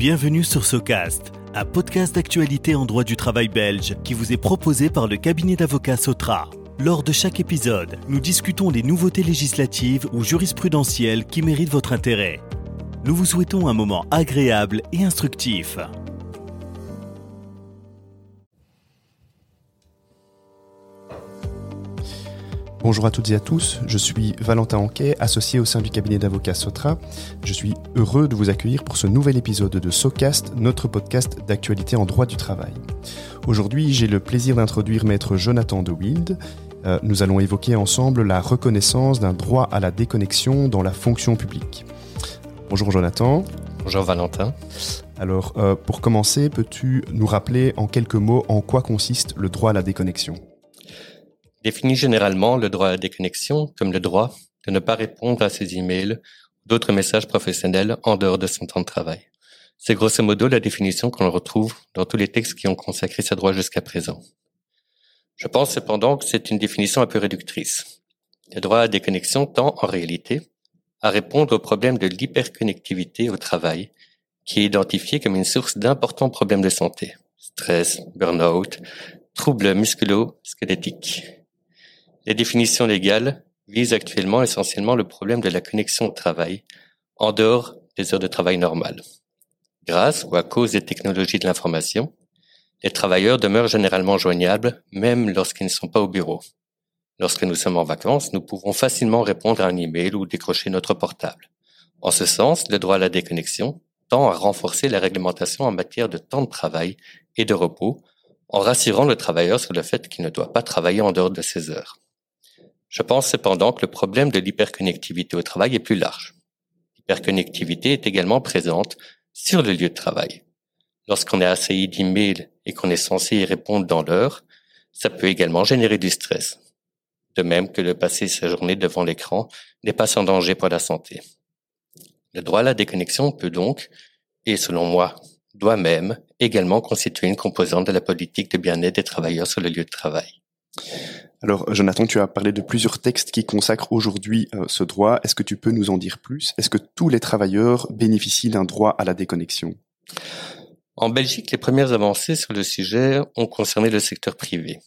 Bienvenue sur Socast, un podcast d'actualité en droit du travail belge qui vous est proposé par le cabinet d'avocats Sotra. Lors de chaque épisode, nous discutons des nouveautés législatives ou jurisprudentielles qui méritent votre intérêt. Nous vous souhaitons un moment agréable et instructif. Bonjour à toutes et à tous, je suis Valentin Anquet, associé au sein du cabinet d'avocats Sotra. Je suis heureux de vous accueillir pour ce nouvel épisode de SOCAST, notre podcast d'actualité en droit du travail. Aujourd'hui, j'ai le plaisir d'introduire maître Jonathan de Wild. Euh, nous allons évoquer ensemble la reconnaissance d'un droit à la déconnexion dans la fonction publique. Bonjour Jonathan. Bonjour Valentin. Alors, euh, pour commencer, peux-tu nous rappeler en quelques mots en quoi consiste le droit à la déconnexion? Définit généralement le droit à la déconnexion comme le droit de ne pas répondre à ses emails ou d'autres messages professionnels en dehors de son temps de travail. C'est grosso modo la définition qu'on retrouve dans tous les textes qui ont consacré ce droit jusqu'à présent. Je pense cependant que c'est une définition un peu réductrice. Le droit à la déconnexion tend en réalité à répondre au problème de l'hyperconnectivité au travail, qui est identifié comme une source d'importants problèmes de santé. Stress, burn-out, troubles musculo-squelettiques. Les définitions légales visent actuellement essentiellement le problème de la connexion au travail en dehors des heures de travail normales. Grâce ou à cause des technologies de l'information, les travailleurs demeurent généralement joignables même lorsqu'ils ne sont pas au bureau. Lorsque nous sommes en vacances, nous pouvons facilement répondre à un email ou décrocher notre portable. En ce sens, le droit à la déconnexion tend à renforcer la réglementation en matière de temps de travail et de repos en rassurant le travailleur sur le fait qu'il ne doit pas travailler en dehors de ses heures. Je pense cependant que le problème de l'hyperconnectivité au travail est plus large. L'hyperconnectivité est également présente sur le lieu de travail. Lorsqu'on est assailli d'emails et qu'on est censé y répondre dans l'heure, ça peut également générer du stress. De même que de passer sa journée devant l'écran n'est pas sans danger pour la santé. Le droit à la déconnexion peut donc, et selon moi, doit même également constituer une composante de la politique de bien-être des travailleurs sur le lieu de travail. Alors, Jonathan, tu as parlé de plusieurs textes qui consacrent aujourd'hui euh, ce droit. Est-ce que tu peux nous en dire plus? Est-ce que tous les travailleurs bénéficient d'un droit à la déconnexion? En Belgique, les premières avancées sur le sujet ont concerné le secteur privé.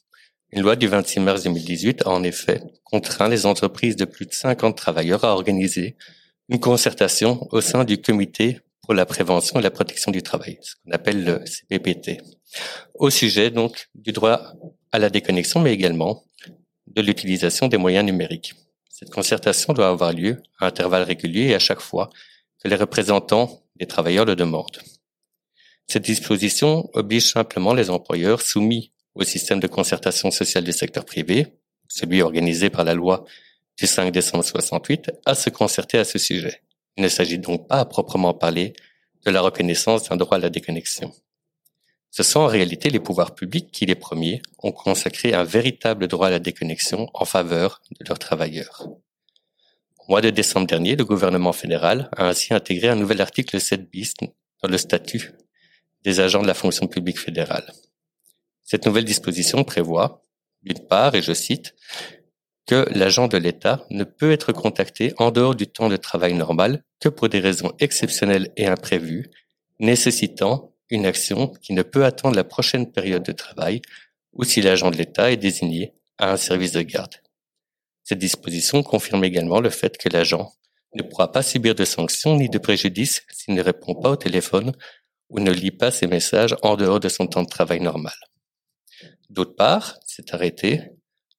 Une loi du 26 mars 2018 a en effet contraint les entreprises de plus de 50 travailleurs à organiser une concertation au sein du comité pour la prévention et la protection du travail, ce qu'on appelle le CPPT, au sujet donc du droit à la déconnexion, mais également de l'utilisation des moyens numériques. Cette concertation doit avoir lieu à intervalles réguliers et à chaque fois que les représentants des travailleurs le demandent. Cette disposition oblige simplement les employeurs soumis au système de concertation sociale du secteur privé, celui organisé par la loi du 5 décembre 68, à se concerter à ce sujet. Il ne s'agit donc pas à proprement parler de la reconnaissance d'un droit à la déconnexion. Ce sont en réalité les pouvoirs publics qui, les premiers, ont consacré un véritable droit à la déconnexion en faveur de leurs travailleurs. Au mois de décembre dernier, le gouvernement fédéral a ainsi intégré un nouvel article 7 bis dans le statut des agents de la fonction publique fédérale. Cette nouvelle disposition prévoit, d'une part, et je cite, que l'agent de l'État ne peut être contacté en dehors du temps de travail normal que pour des raisons exceptionnelles et imprévues, nécessitant une action qui ne peut attendre la prochaine période de travail ou si l'agent de l'État est désigné à un service de garde. Cette disposition confirme également le fait que l'agent ne pourra pas subir de sanctions ni de préjudice s'il ne répond pas au téléphone ou ne lit pas ses messages en dehors de son temps de travail normal. D'autre part, cet arrêté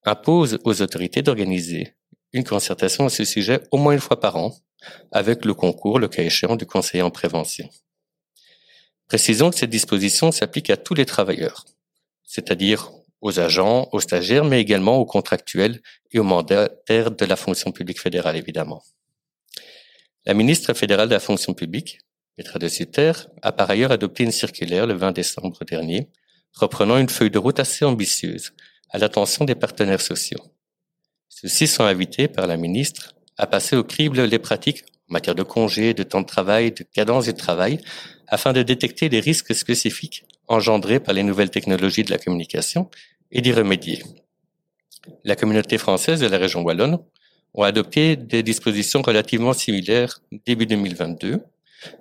impose aux autorités d'organiser une concertation à ce sujet au moins une fois par an, avec le concours, le cas échéant, du conseiller en prévention. Précisons que cette disposition s'applique à tous les travailleurs, c'est-à-dire aux agents, aux stagiaires, mais également aux contractuels et aux mandataires de la fonction publique fédérale, évidemment. La ministre fédérale de la fonction publique, Petra de Sutter, a par ailleurs adopté une circulaire le 20 décembre dernier, reprenant une feuille de route assez ambitieuse à l'attention des partenaires sociaux. Ceux-ci sont invités par la ministre à passer au crible les pratiques en matière de congés, de temps de travail, de cadence du travail, afin de détecter les risques spécifiques engendrés par les nouvelles technologies de la communication et d'y remédier. La communauté française de la région wallonne ont adopté des dispositions relativement similaires début 2022,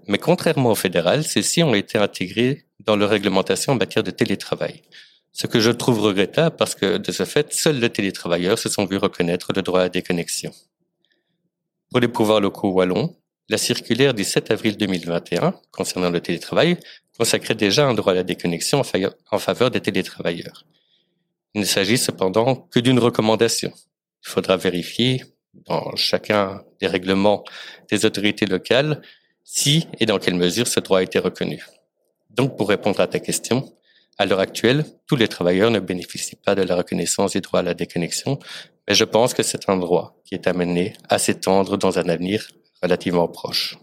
Mais contrairement au fédéral, celles-ci ont été intégrées dans leur réglementation en matière de télétravail. Ce que je trouve regrettable parce que de ce fait, seuls les télétravailleurs se sont vus reconnaître le droit à la déconnexion. Pour les pouvoirs locaux wallons, la circulaire du 7 avril 2021 concernant le télétravail consacrait déjà un droit à la déconnexion en faveur des télétravailleurs. Il ne s'agit cependant que d'une recommandation. Il faudra vérifier dans chacun des règlements des autorités locales si et dans quelle mesure ce droit a été reconnu. Donc, pour répondre à ta question, à l'heure actuelle, tous les travailleurs ne bénéficient pas de la reconnaissance du droit à la déconnexion, mais je pense que c'est un droit qui est amené à s'étendre dans un avenir relativement proche.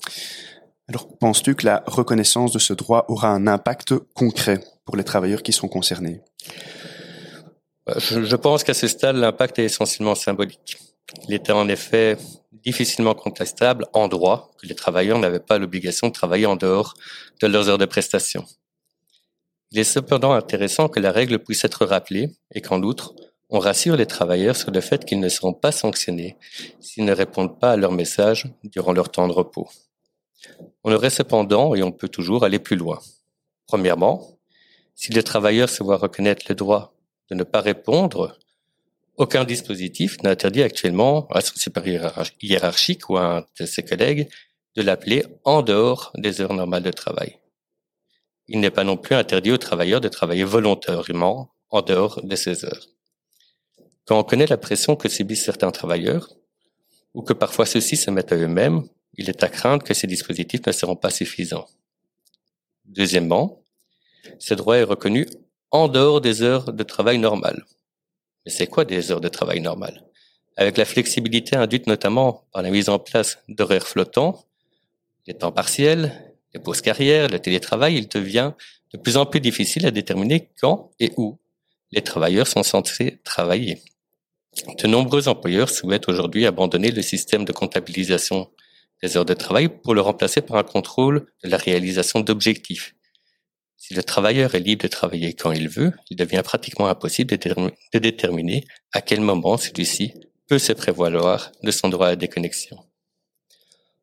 Alors, penses-tu que la reconnaissance de ce droit aura un impact concret pour les travailleurs qui sont concernés? Euh, je, pense qu'à ce stade, l'impact est essentiellement symbolique. Il était en effet difficilement contestable en droit que les travailleurs n'avaient pas l'obligation de travailler en dehors de leurs heures de prestation. Il est cependant intéressant que la règle puisse être rappelée et qu'en outre, on rassure les travailleurs sur le fait qu'ils ne seront pas sanctionnés s'ils ne répondent pas à leur message durant leur temps de repos. On aurait cependant, et on peut toujours aller plus loin. Premièrement, si le travailleur se voit reconnaître le droit de ne pas répondre, aucun dispositif n'interdit actuellement à son supérieur hiérarchique ou à un de ses collègues de l'appeler en dehors des heures normales de travail. Il n'est pas non plus interdit aux travailleurs de travailler volontairement en dehors de ces heures. Quand on connaît la pression que subissent certains travailleurs, ou que parfois ceux-ci se mettent à eux-mêmes, il est à craindre que ces dispositifs ne seront pas suffisants. Deuxièmement, ce droit est reconnu en dehors des heures de travail normales. Mais c'est quoi des heures de travail normales? Avec la flexibilité induite notamment par la mise en place d'horaires flottants, les temps partiels, les pauses carrières, le télétravail, il devient de plus en plus difficile à déterminer quand et où les travailleurs sont censés travailler. De nombreux employeurs souhaitent aujourd'hui abandonner le système de comptabilisation des heures de travail pour le remplacer par un contrôle de la réalisation d'objectifs. Si le travailleur est libre de travailler quand il veut, il devient pratiquement impossible de déterminer à quel moment celui-ci peut se prévaloir de son droit à déconnexion.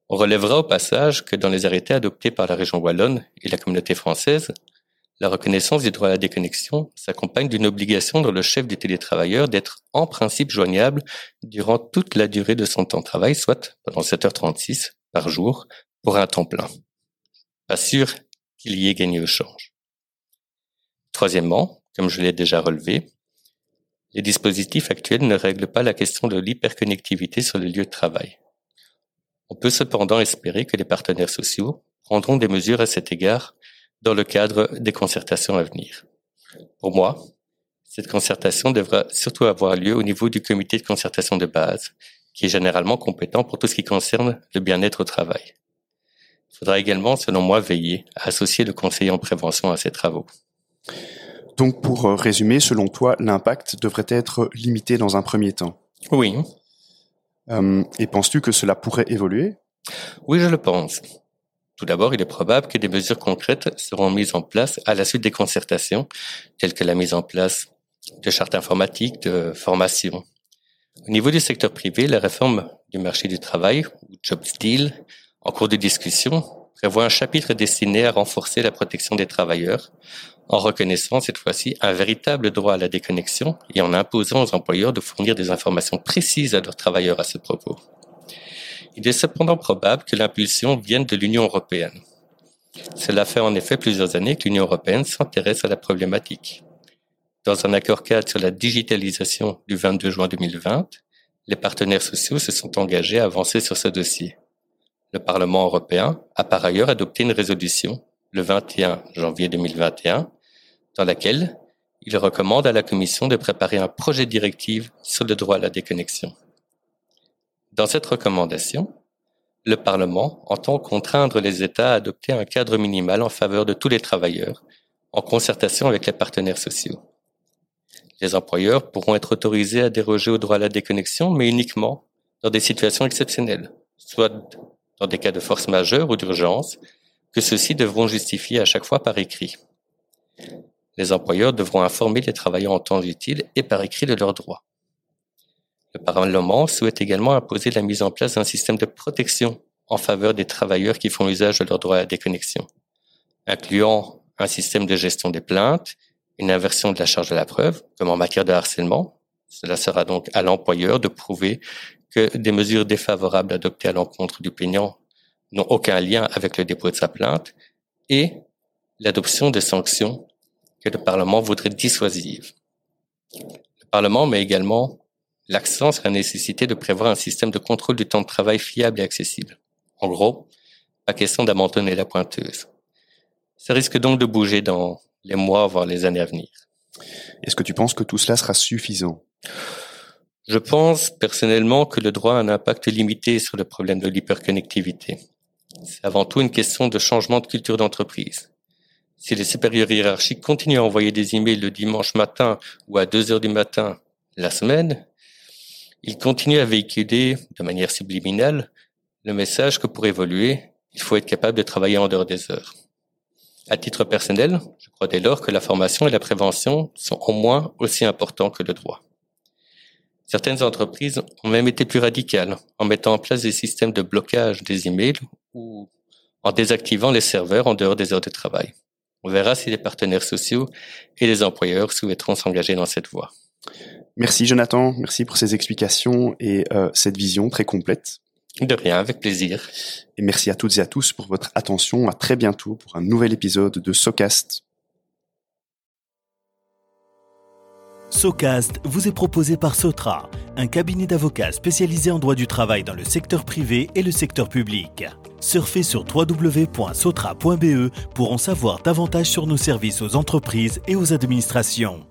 On relèvera au passage que dans les arrêtés adoptés par la région wallonne et la communauté française, la reconnaissance du droit à la déconnexion s'accompagne d'une obligation dans le chef du télétravailleur d'être en principe joignable durant toute la durée de son temps de travail, soit pendant 7h36 par jour pour un temps plein. Pas sûr qu'il y ait gagné au change. Troisièmement, comme je l'ai déjà relevé, les dispositifs actuels ne règlent pas la question de l'hyperconnectivité sur le lieu de travail. On peut cependant espérer que les partenaires sociaux prendront des mesures à cet égard dans le cadre des concertations à venir. Pour moi, cette concertation devra surtout avoir lieu au niveau du comité de concertation de base, qui est généralement compétent pour tout ce qui concerne le bien-être au travail. Il faudra également, selon moi, veiller à associer le conseiller en prévention à ces travaux. Donc, pour euh, résumer, selon toi, l'impact devrait être limité dans un premier temps? Oui. Euh, et penses-tu que cela pourrait évoluer? Oui, je le pense. Tout d'abord, il est probable que des mesures concrètes seront mises en place à la suite des concertations, telles que la mise en place de chartes informatiques, de formation. Au niveau du secteur privé, la réforme du marché du travail, ou Job Deal, en cours de discussion, prévoit un chapitre destiné à renforcer la protection des travailleurs, en reconnaissant cette fois-ci un véritable droit à la déconnexion et en imposant aux employeurs de fournir des informations précises à leurs travailleurs à ce propos. Il est cependant probable que l'impulsion vienne de l'Union européenne. Cela fait en effet plusieurs années que l'Union européenne s'intéresse à la problématique. Dans un accord cadre sur la digitalisation du 22 juin 2020, les partenaires sociaux se sont engagés à avancer sur ce dossier. Le Parlement européen a par ailleurs adopté une résolution le 21 janvier 2021 dans laquelle il recommande à la Commission de préparer un projet de directive sur le droit à la déconnexion. Dans cette recommandation, le Parlement entend contraindre les États à adopter un cadre minimal en faveur de tous les travailleurs, en concertation avec les partenaires sociaux. Les employeurs pourront être autorisés à déroger au droit à la déconnexion, mais uniquement dans des situations exceptionnelles, soit dans des cas de force majeure ou d'urgence, que ceux-ci devront justifier à chaque fois par écrit. Les employeurs devront informer les travailleurs en temps utile et par écrit de leurs droits. Le Parlement souhaite également imposer la mise en place d'un système de protection en faveur des travailleurs qui font usage de leur droit à déconnexion, incluant un système de gestion des plaintes, une inversion de la charge de la preuve, comme en matière de harcèlement. Cela sera donc à l'employeur de prouver que des mesures défavorables adoptées à l'encontre du plaignant n'ont aucun lien avec le dépôt de sa plainte et l'adoption des sanctions que le Parlement voudrait dissuasives. Le Parlement met également l'accent sur la nécessité de prévoir un système de contrôle du temps de travail fiable et accessible. En gros, pas question d'abandonner la pointeuse. Ça risque donc de bouger dans les mois, voire les années à venir. Est-ce que tu penses que tout cela sera suffisant? Je pense personnellement que le droit a un impact limité sur le problème de l'hyperconnectivité. C'est avant tout une question de changement de culture d'entreprise. Si les supérieurs hiérarchiques continuent à envoyer des emails le dimanche matin ou à 2 heures du matin la semaine, ils continuent à véhiculer de manière subliminale le message que pour évoluer, il faut être capable de travailler en dehors des heures. À titre personnel, je crois dès lors que la formation et la prévention sont au moins aussi importants que le droit. Certaines entreprises ont même été plus radicales en mettant en place des systèmes de blocage des emails ou en désactivant les serveurs en dehors des heures de travail. On verra si les partenaires sociaux et les employeurs souhaiteront s'engager dans cette voie. Merci Jonathan, merci pour ces explications et euh, cette vision très complète. De rien, avec plaisir. Et merci à toutes et à tous pour votre attention. À très bientôt pour un nouvel épisode de SoCast. SoCast vous est proposé par Sotra, un cabinet d'avocats spécialisé en droit du travail dans le secteur privé et le secteur public. Surfez sur www.sotra.be pour en savoir davantage sur nos services aux entreprises et aux administrations.